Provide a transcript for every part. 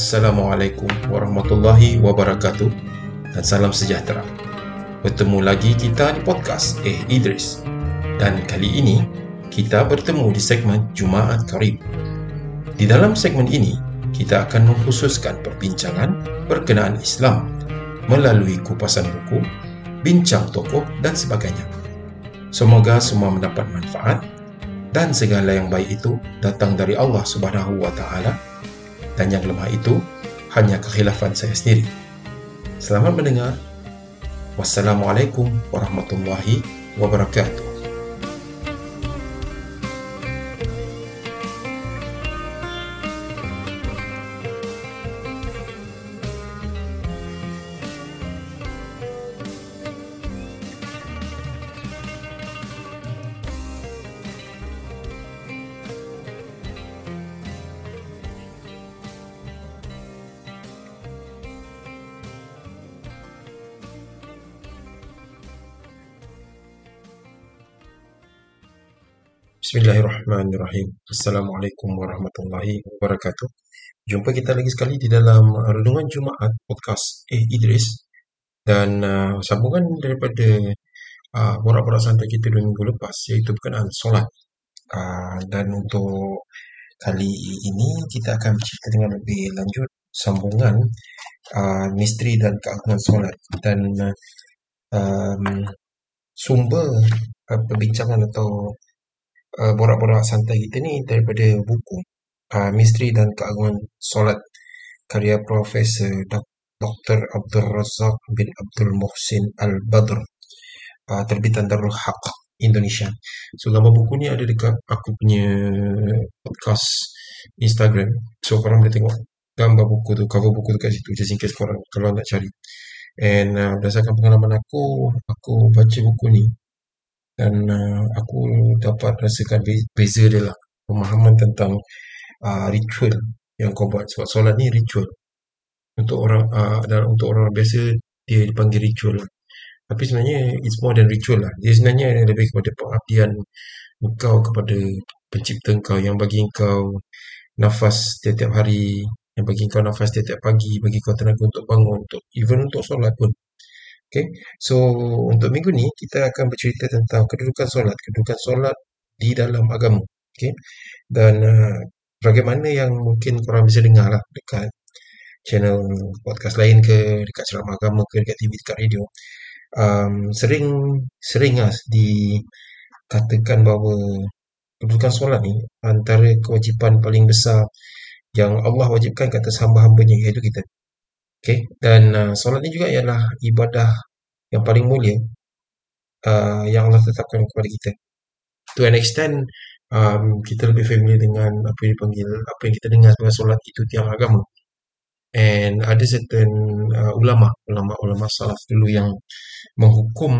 Assalamualaikum warahmatullahi wabarakatuh dan salam sejahtera. Bertemu lagi kita di podcast Eh Idris. Dan kali ini kita bertemu di segmen Jumaat Karib. Di dalam segmen ini, kita akan mengkhususkan perbincangan berkenaan Islam melalui kupasan buku, bincang tokoh dan sebagainya. Semoga semua mendapat manfaat dan segala yang baik itu datang dari Allah Subhanahu wa taala dan yang lemah itu hanya kekhilafan saya sendiri. Selamat mendengar. Wassalamualaikum warahmatullahi wabarakatuh. Bismillahirrahmanirrahim. Assalamualaikum warahmatullahi wabarakatuh. Jumpa kita lagi sekali di dalam Renungan Jumaat podcast Eh Idris dan uh, sambungan daripada uh, borak-borak santai kita dua minggu lepas iaitu berkenaan solat. Uh, dan untuk kali ini kita akan bercerita dengan lebih lanjut sambungan uh, misteri dan keagungan solat dan uh, um, sumber uh, perbincangan atau uh, borak-borak santai kita ni daripada buku uh, Misteri dan Keagungan Solat karya Profesor Dr. Abdul Razak bin Abdul Muhsin Al-Badr uh, terbitan Darul Haq Indonesia. So gambar buku ni ada dekat aku punya podcast Instagram. So korang boleh tengok gambar buku tu, cover buku tu kat situ just in case korang kalau nak cari. And uh, berdasarkan pengalaman aku, aku baca buku ni dan uh, aku dapat rasakan beza dia lah. Pemahaman tentang uh, ritual yang kau buat. Sebab solat ni ritual. Untuk orang uh, dan untuk orang biasa dia dipanggil ritual lah. tapi sebenarnya it's more than ritual lah. Dia sebenarnya lebih kepada pengabdian engkau kepada pencipta engkau yang bagi engkau nafas setiap hari yang bagi engkau nafas setiap pagi bagi kau tenaga untuk bangun untuk even untuk solat pun Okay, so untuk minggu ni kita akan bercerita tentang kedudukan solat, kedudukan solat di dalam agama. Okay, dan uh, bagaimana yang mungkin korang bisa dengar lah dekat channel podcast lain ke, dekat ceramah agama ke, dekat TV, dekat radio. Um, sering sering lah dikatakan bahawa kedudukan solat ni antara kewajipan paling besar yang Allah wajibkan ke atas hamba-hambanya iaitu kita. Okay, dan uh, solat ni juga ialah ibadah yang paling mulia uh, yang Allah tetapkan kepada kita. To an extent, um, kita lebih familiar dengan apa yang dipanggil, apa yang kita dengar sebagai solat itu tiang agama. And ada certain uh, ulama, ulama-ulama salaf dulu yang menghukum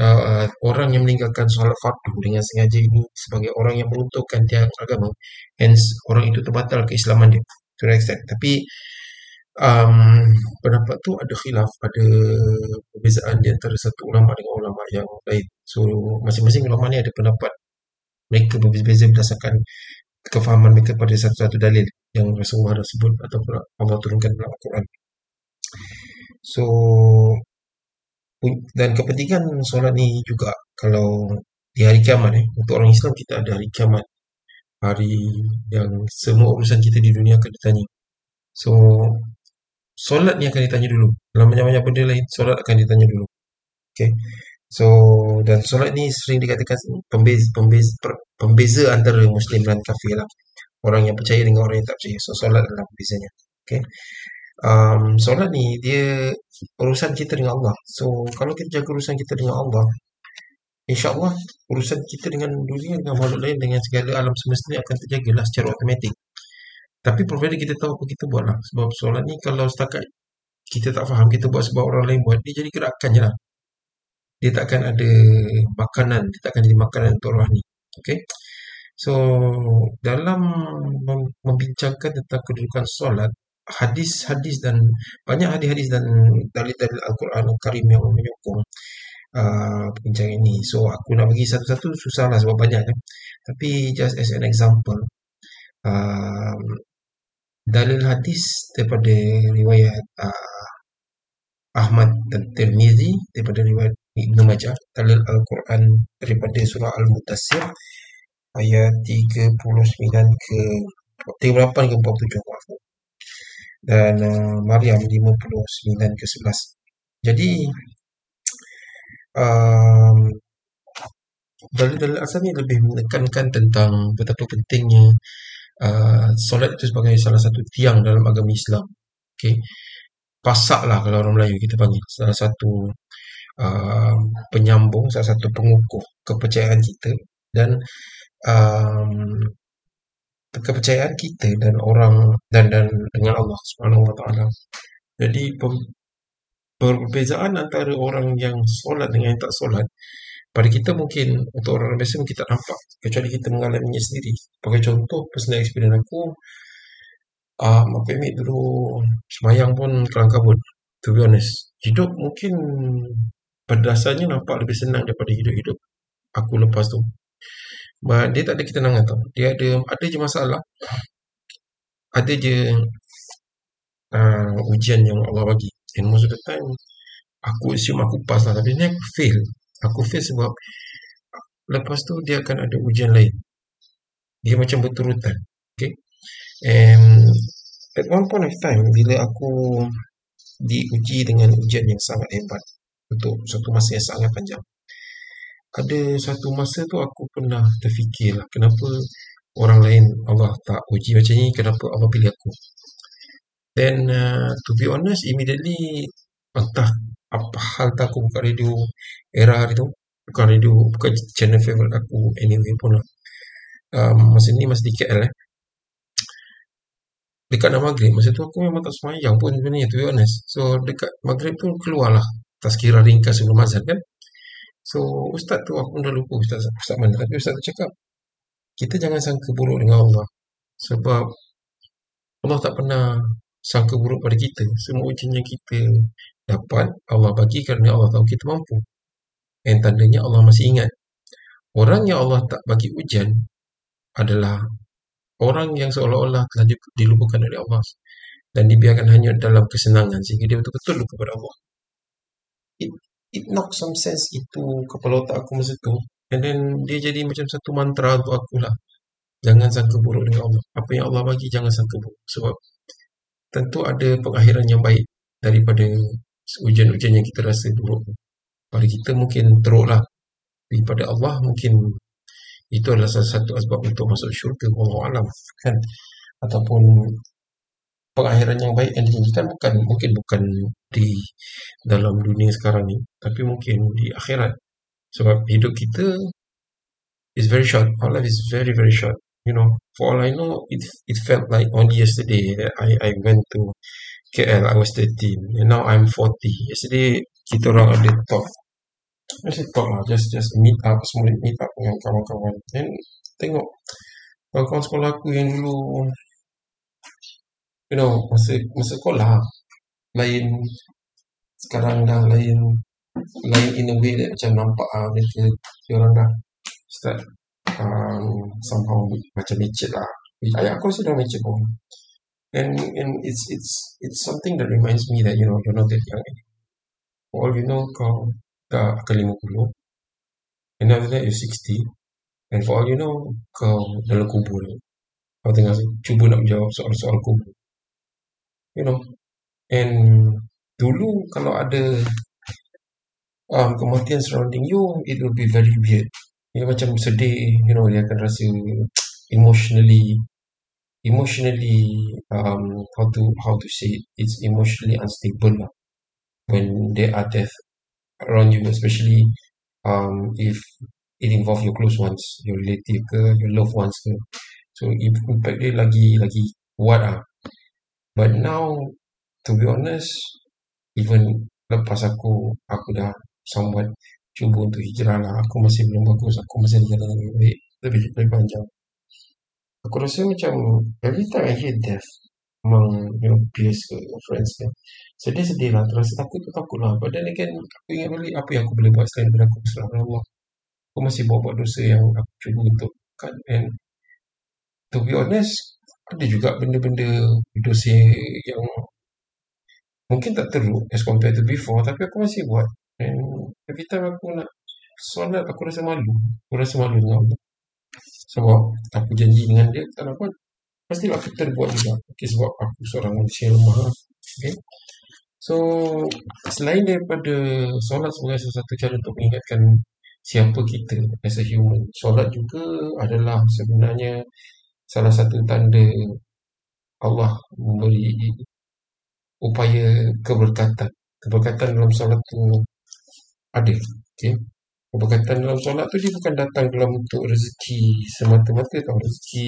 uh, orang yang meninggalkan solat fardu dengan sengaja ini sebagai orang yang meruntuhkan tiang agama. Hence, orang itu terbatal keislaman dia. To an extent. Tapi, um, pendapat tu ada khilaf, ada perbezaan di antara satu ulama dengan ulama yang lain. So, masing-masing ulama ni ada pendapat mereka berbeza-beza berdasarkan kefahaman mereka pada satu-satu dalil yang Rasulullah dah sebut atau Allah turunkan dalam Al-Quran. So, dan kepentingan solat ni juga kalau di hari kiamat eh, untuk orang Islam kita ada hari kiamat hari yang semua urusan kita di dunia akan ditanya. So, solat ni akan ditanya dulu. Dalam banyak-banyak benda lain, solat akan ditanya dulu. Okay. So, dan solat ni sering dikatakan pembeza, pembeza, pembeza antara Muslim dan kafir lah. Orang yang percaya dengan orang yang tak percaya. So, solat adalah pembezanya. Okay. Um, solat ni, dia urusan kita dengan Allah. So, kalau kita jaga urusan kita dengan Allah, InsyaAllah urusan kita dengan dunia, dengan makhluk lain, dengan segala alam semesta ni akan terjagalah secara automatik. Tapi provided kita tahu apa kita buat lah. Sebab solat ni kalau setakat kita tak faham, kita buat sebab orang lain buat, dia jadi gerakan je lah. Dia takkan ada makanan, dia takkan jadi makanan untuk roh ni. Okay. So, dalam membincangkan tentang kedudukan solat, hadis-hadis dan banyak hadis-hadis dan dalil-dalil Al-Quran Al-Karim yang menyokong uh, perbincangan ini. So, aku nak bagi satu-satu susah lah sebab banyak kan. Tapi just as an example, uh, dalil hadis daripada riwayat uh, Ahmad dan Tirmizi daripada riwayat Ibnu Majah dalil Al-Quran daripada surah Al-Mutassir ayat 39 ke 38 ke 47 maaf. Dan uh, Maryam 59 ke 11. Jadi um, dalil-dalil asal ni lebih menekankan tentang betapa pentingnya uh, solat itu sebagai salah satu tiang dalam agama Islam. Okay. Pasak lah kalau orang Melayu kita panggil. Salah satu uh, penyambung, salah satu pengukuh kepercayaan kita dan um, kepercayaan kita dan orang dan dan dengan Allah Subhanahu Wa Taala. Jadi perbezaan antara orang yang solat dengan yang tak solat pada kita mungkin untuk orang biasa mungkin tak nampak kecuali kita mengalaminya sendiri. Sebagai contoh personal experience aku um, apa dulu semayang pun kelang kabut to be honest. Hidup mungkin pada dasarnya nampak lebih senang daripada hidup-hidup aku lepas tu. But dia tak ada ketenangan tau. Dia ada ada je masalah. Ada je uh, ujian yang Allah bagi. And most of the time aku assume aku pass lah tapi ni aku fail. Aku fail sebab lepas tu dia akan ada ujian lain. Dia macam berturutan. Okay. And at one point of time bila aku diuji dengan ujian yang sangat hebat untuk satu masa yang sangat panjang ada satu masa tu aku pernah terfikir lah kenapa orang lain Allah tak uji macam ni kenapa Allah pilih aku then uh, to be honest immediately entah apa hal tak aku buka radio era hari tu? Bukan radio bukan channel favorite aku anyway pun lah. Um, masa ni masih di KL eh. Dekat nak maghrib masa tu aku memang tak semayang pun sebenarnya to be honest. So dekat maghrib tu keluarlah tazkirah ringkas sebelum azan kan? So ustaz tu aku pun dah lupa ustaz, ustaz mana. Tapi ustaz tu cakap kita jangan sangka buruk dengan Allah. Sebab Allah tak pernah sangka buruk pada kita. Semua ujian yang kita dapat Allah bagi kerana Allah tahu kita mampu. Dan tandanya Allah masih ingat. Orang yang Allah tak bagi ujian adalah orang yang seolah-olah telah dilupakan oleh Allah dan dibiarkan hanya dalam kesenangan sehingga dia betul-betul lupa pada Allah. It, it knock some sense itu kepala otak aku masa tu and then dia jadi macam satu mantra untuk aku lah jangan sangka buruk dengan Allah apa yang Allah bagi jangan sangka buruk sebab tentu ada pengakhiran yang baik daripada ujian-ujian yang kita rasa buruk. Pada kita mungkin teruk lah. Tapi pada Allah mungkin itu adalah salah satu sebab untuk masuk syurga. Allah Alam kan? Ataupun pengakhiran yang baik yang dijanjikan bukan mungkin bukan di dalam dunia sekarang ni tapi mungkin di akhirat. Sebab hidup kita is very short. Our life is very very short. You know for all I know it it felt like only yesterday that I I went to KL I was 13 and now I'm 40 yesterday kita orang ada talk. Just talk lah, just just meet up, semua meet up dengan kawan-kawan. Then tengok kawan-kawan sekolah aku yang dulu you know masa masa sekolah lain. Sekarang dah lain lain in a way that macam nampak ah mereka dia orang dah start um, somehow macam lecet lah. Ayah aku rasa dah lecet pun and and it's it's it's something that reminds me that you know you're not that young anymore. All you know kau dah akan 50 and after that you're 60 and for all you know kau dalam kubur. Kau tengah cuba nak menjawab soal-soal kubur. You know? And dulu kalau ada um, kematian surrounding you it will be very weird. Dia macam sedih you know dia akan rasa emotionally emotionally um, how to how to say it, it's emotionally unstable lah. When there are death around you especially um, if it involve your close ones your relative ke your loved ones ke. So impact dia lagi lagi kuat ah. But now, to be honest, even lepas aku aku dah somewhat cuba untuk hijrah lah, aku masih belum bagus, aku masih jalan lebih, lebih panjang. Aku rasa macam every time I hear death among you know, peers ke friends ke, sedih-sedih lah, terasa takut tu takut lah. But then again, aku ingat balik apa yang aku boleh buat selain daripada aku berserah Allah. Aku masih buat-buat dosa yang aku cuba untuk kan. And to be honest, ada juga benda-benda dosa yang mungkin tak teruk as compared to before tapi aku masih buat and every time aku nak solat aku rasa malu aku rasa malu dengan Allah sebab aku janji dengan dia nak buat pastilah aku terbuat juga okay, sebab aku seorang manusia lemah okay. so selain daripada solat sebagai sesuatu cara untuk mengingatkan siapa kita as a human solat juga adalah sebenarnya salah satu tanda Allah memberi upaya keberkatan. Keberkatan dalam solat tu ada. Okay? Keberkatan dalam solat tu dia bukan datang dalam bentuk rezeki semata-mata tau. Rezeki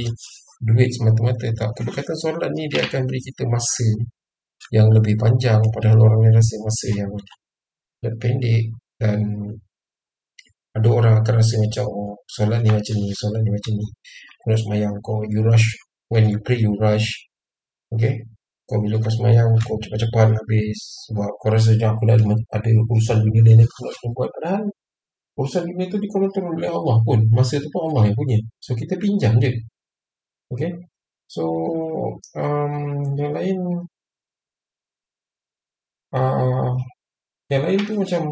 duit semata-mata tak. Keberkatan solat ni dia akan beri kita masa yang lebih panjang padahal orang yang rasa masa yang pendek dan ada orang akan rasa macam oh, solat ni macam ni, solat ni macam ni. Kau nak semayang, kau you rush. When you pray, you rush. Okay? Kau bila kau semayang, kau cepat-cepat habis. Sebab kau rasa macam aku dah ada urusan dunia lain aku nak kena buat. Padahal urusan dunia tu dikontrol oleh Allah pun. Masa tu pun Allah yang punya. So, kita pinjam je. Okay? So, um, yang lain uh, yang lain tu macam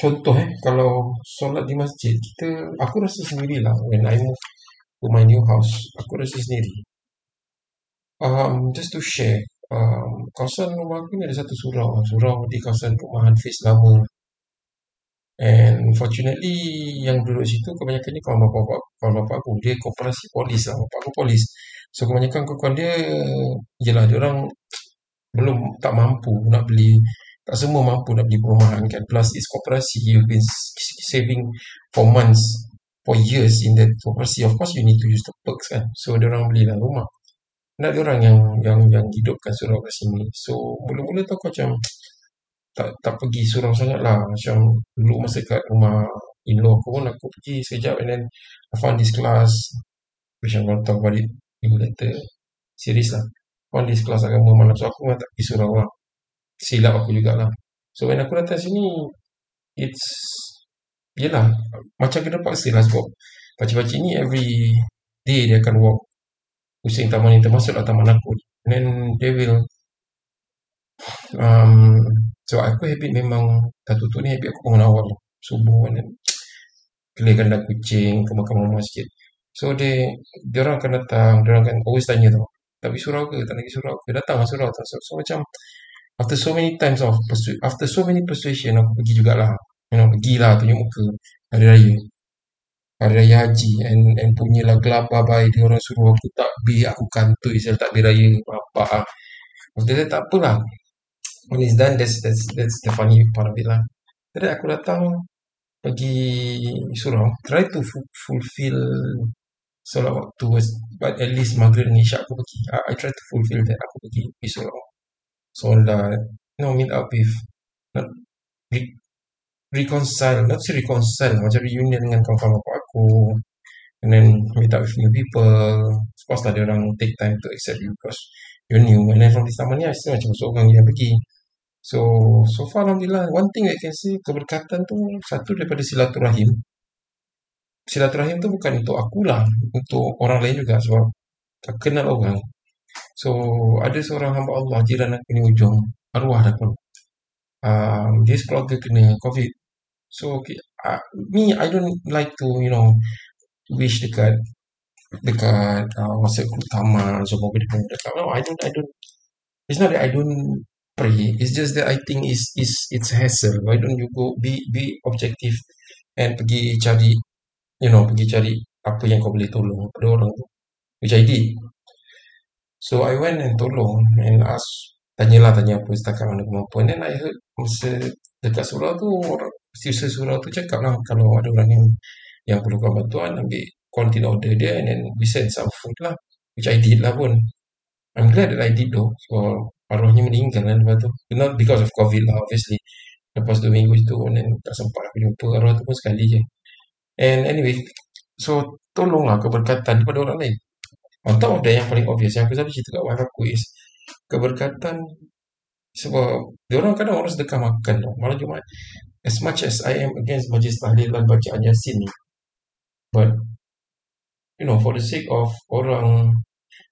contoh eh kalau solat di masjid kita aku rasa sendirilah when I move to my new house aku rasa sendiri um, just to share um, kawasan rumah aku ni ada satu surau surau di kawasan perumahan Fiz lama and fortunately yang duduk situ kebanyakan ni kawan bapak kawan bapak aku. Dia koperasi polis lah. Bapak aku polis. So kebanyakan kawan dia yelah dia orang belum tak mampu nak beli tak semua mampu nak beli perumahan kan. Plus it's koperasi you've been saving for months for years in that koperasi of course you need to use the perks kan. So dia orang belilah rumah. Nak dia orang yang yang yang hidupkan surau kat sini. So mula-mula tu aku macam tak tak pergi surau sangat lah macam dulu masa kat rumah in-law aku pun aku pergi sekejap and then I found this class which I'm going to talk about it in later series lah found this class agama malam so aku memang tak pergi surau lah silap aku jugalah. So when aku datang sini, it's, yelah, macam kena paksa lah sebab pakcik-pakcik ni every day dia akan walk pusing taman ni termasuklah taman aku. And then they will, um, so aku habit memang, tak tutup ni habit aku bangun awal subuh then clear kandang kucing, kemar-kemar masjid. So dia, dia orang akan datang, dia orang akan always tanya tau, tapi surau ke? Tak lagi surau ke? Datang lah surau tau. So, so macam, after so many times of persu- after so many persuasion aku pergi jugalah you know pergilah tunjuk muka hari raya hari raya haji and and punyalah gelabah baik dia orang suruh aku tak aku kantoi saya tak raya apa ah after that tak apalah when it's done that's that's that's the funny part of it lah. Jadi aku datang pergi surau try to fulfill solat waktu but at least maghrib dan isyak aku pergi. I, I try to fulfill that aku pergi pergi surau solat, you know, meet up with, not re- reconcile, not say reconcile, macam reunion dengan kawan-kawan bapak aku, and then meet up with new people, of course lah, dia orang take time to accept you because you're new, and then from this taman ni, I still macam seorang yang pergi, so, so far Alhamdulillah, one thing I can say, keberkatan tu, satu daripada silaturahim, silaturahim tu bukan untuk aku lah, untuk orang lain juga, sebab tak kenal orang, So, ada seorang hamba Allah, jiran aku ni ujung, arwah dah pun. Um, dia sekeluarga kena COVID. So, okay, uh, me, I don't like to, you know, wish dekat dekat uh, WhatsApp group taman, so dia pun dekat. No, I don't, I don't, it's not that I don't pray, it's just that I think it's, it's, it's hassle. Why don't you go, be, be objective and pergi cari, you know, pergi cari apa yang kau boleh tolong pada orang tu. Which I did. So I went and tolong and ask tanyalah tanya apa setakat mana kemampuan. Then I heard masa dekat surau tu orang sisa surau tu cakap lah kalau ada orang yang yang perlukan bantuan ambil quarantine order dia and then we send some food lah which I did lah pun. I'm glad that I did though. So arwahnya meninggal kan lepas tu. Not because of COVID lah obviously. Lepas dua minggu itu and then tak sempat aku jumpa arwah tu pun sekali je. And anyway, so tolonglah keberkatan kepada orang lain. On top of that, yang paling obvious yang aku selalu cerita kat wife aku is keberkatan sebab dia orang kadang orang sedekah makan tau. Malam Jumaat. As much as I am against majlis tahlil dan bacaan Yasin ni. But, you know, for the sake of orang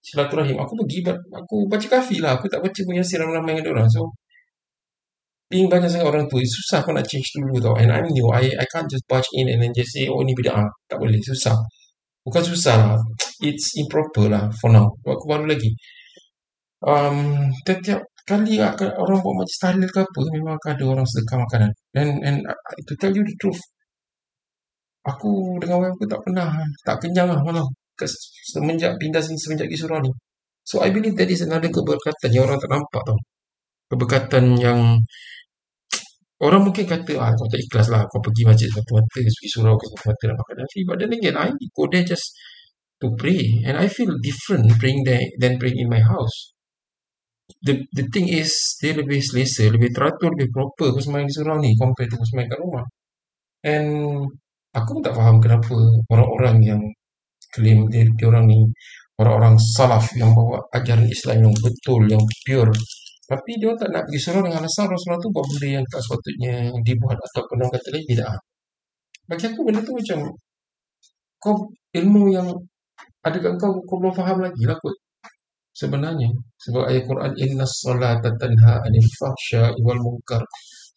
silaturahim. Aku pergi, aku baca kafi lah. Aku tak baca punya ramai-ramai dengan orang. So, being banyak sangat orang tu, susah kau nak change dulu tau. And I'm new. I I can't just barge in and then just say, oh ni bid'ah. Tak boleh. Susah. Bukan susah lah. It's improper lah for now. Aku baru lagi. Um, setiap kali orang buat majlis tahlil ke apa, memang akan ada orang sedekah makanan. And, and to tell you the truth, aku dengan wife aku tak pernah, tak kenyang lah malam. Semenjak pindah sini, semenjak pergi surau ni. So, I believe that is another keberkatan yang orang tak nampak tau. Keberkatan yang Orang mungkin kata, ah, kau tak ikhlas lah, kau pergi masjid satu mata, pergi surau ke satu mata makan nasi. But then again, I go there just to pray. And I feel different praying there than praying in my house. The the thing is, dia lebih selesa, lebih teratur, lebih proper kau semayang di surau ni compared to kau semayang kat rumah. And aku pun tak faham kenapa orang-orang yang claim dia, dia orang ni orang-orang salaf yang bawa ajaran Islam yang betul, yang pure, tapi dia tak nak pergi surau dengan alasan Rasulullah tu buat benda yang tak sepatutnya dibuat atau orang kata lain tidak. Bagi aku benda tu macam kau ilmu yang ada kat kau kau belum faham lagi lah kot. Sebenarnya sebab ayat Quran inna solata tanha anil fahsya wal munkar.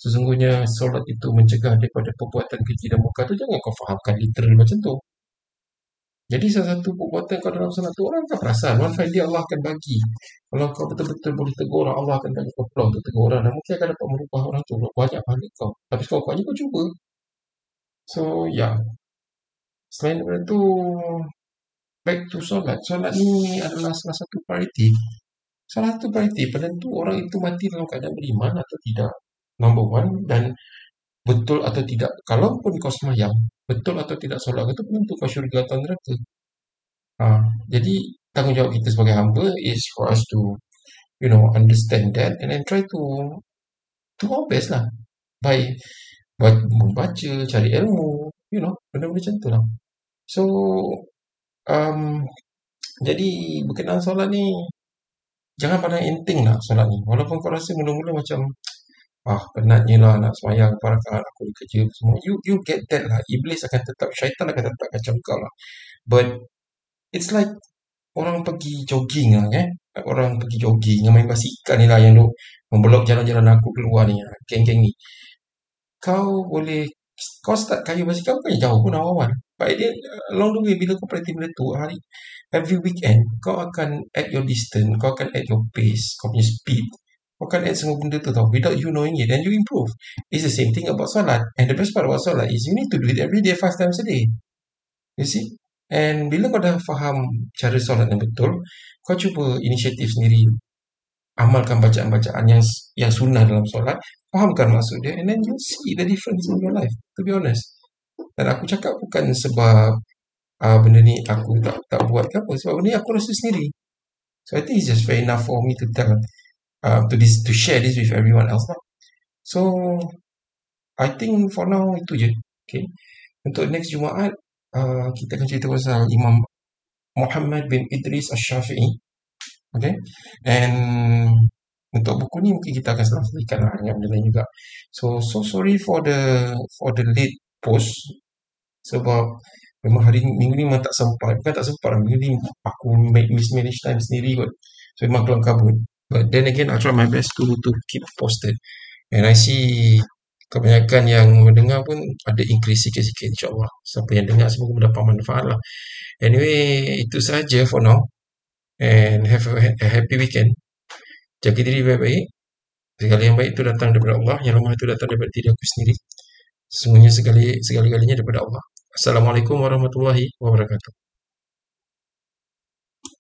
Sesungguhnya solat itu mencegah daripada perbuatan keji dan muka tu jangan kau fahamkan literal macam tu. Jadi salah satu perbuatan kau dalam salat tu orang tak perasan. One fine Allah akan bagi. Kalau kau betul-betul boleh tegur orang, Allah akan bagi kau peluang untuk tegur orang. Dan mungkin akan dapat merubah orang tu. Banyak pahala kau. Tapi kalau kau kau cuba. So, ya. Yeah. Selain daripada tu, back to solat. Solat ni adalah salah satu priority. Salah satu priority penentu orang itu mati dalam keadaan beriman atau tidak. Number one. Dan betul atau tidak. Kalaupun kau semayang, betul atau tidak solat itu penentu kau syurga atau neraka. Ha, jadi tanggungjawab kita sebagai hamba is for us to you know understand that and then try to to our best lah by membaca, cari ilmu, you know, benda-benda macam tu lah. So, um, jadi berkenaan solat ni, jangan pandang enteng lah solat ni. Walaupun kau rasa mula-mula macam, ah penatnya lah nak semayang para rakaat aku kerja semua. You you get that lah. Iblis akan tetap syaitan akan tetap kacau kau lah. But it's like orang pergi jogging lah eh. Orang pergi jogging yang main basikal ni lah yang duk memblok jalan-jalan aku keluar ni ah, geng-geng ni. Kau boleh kau start kayu basikal bukan jauh pun awal. But dia along the way bila kau practice benda tu hari every weekend kau akan add your distance kau akan add your pace kau punya speed kau akan add semua benda tu tau without you knowing it then you improve. It's the same thing about solat. And the best part about solat is you need to do it every day five times a day. You see? And bila kau dah faham cara solat yang betul kau cuba inisiatif sendiri amalkan bacaan-bacaan yang yang sunnah dalam solat fahamkan maksud dia and then you see the difference in your life to be honest. Dan aku cakap bukan sebab uh, benda ni aku tak tak buat ke apa sebab benda ni aku rasa sendiri. So I think it's just fair enough for me to tell uh, to this to share this with everyone else lah. So I think for now itu je. Okay. Untuk next Jumaat uh, kita akan cerita pasal Imam Muhammad bin Idris Ash-Shafi'i. Okay. And untuk buku ni mungkin kita akan selesaikan lah yang benda lain juga. So so sorry for the for the late post sebab memang hari minggu ni memang tak sempat. Bukan tak sempat Minggu ni aku make mismanage time sendiri kot. So memang keluar kabut. But then again, I try my best to to keep posted. And I see kebanyakan yang mendengar pun ada increase sikit-sikit insyaAllah. Siapa yang dengar semoga mendapat manfaat lah. Anyway, itu saja for now. And have a, a happy weekend. Jaga diri baik-baik. Segala yang baik itu datang daripada Allah. Yang lemah itu datang daripada diri aku sendiri. Semuanya segala, segala-galanya daripada Allah. Assalamualaikum warahmatullahi wabarakatuh.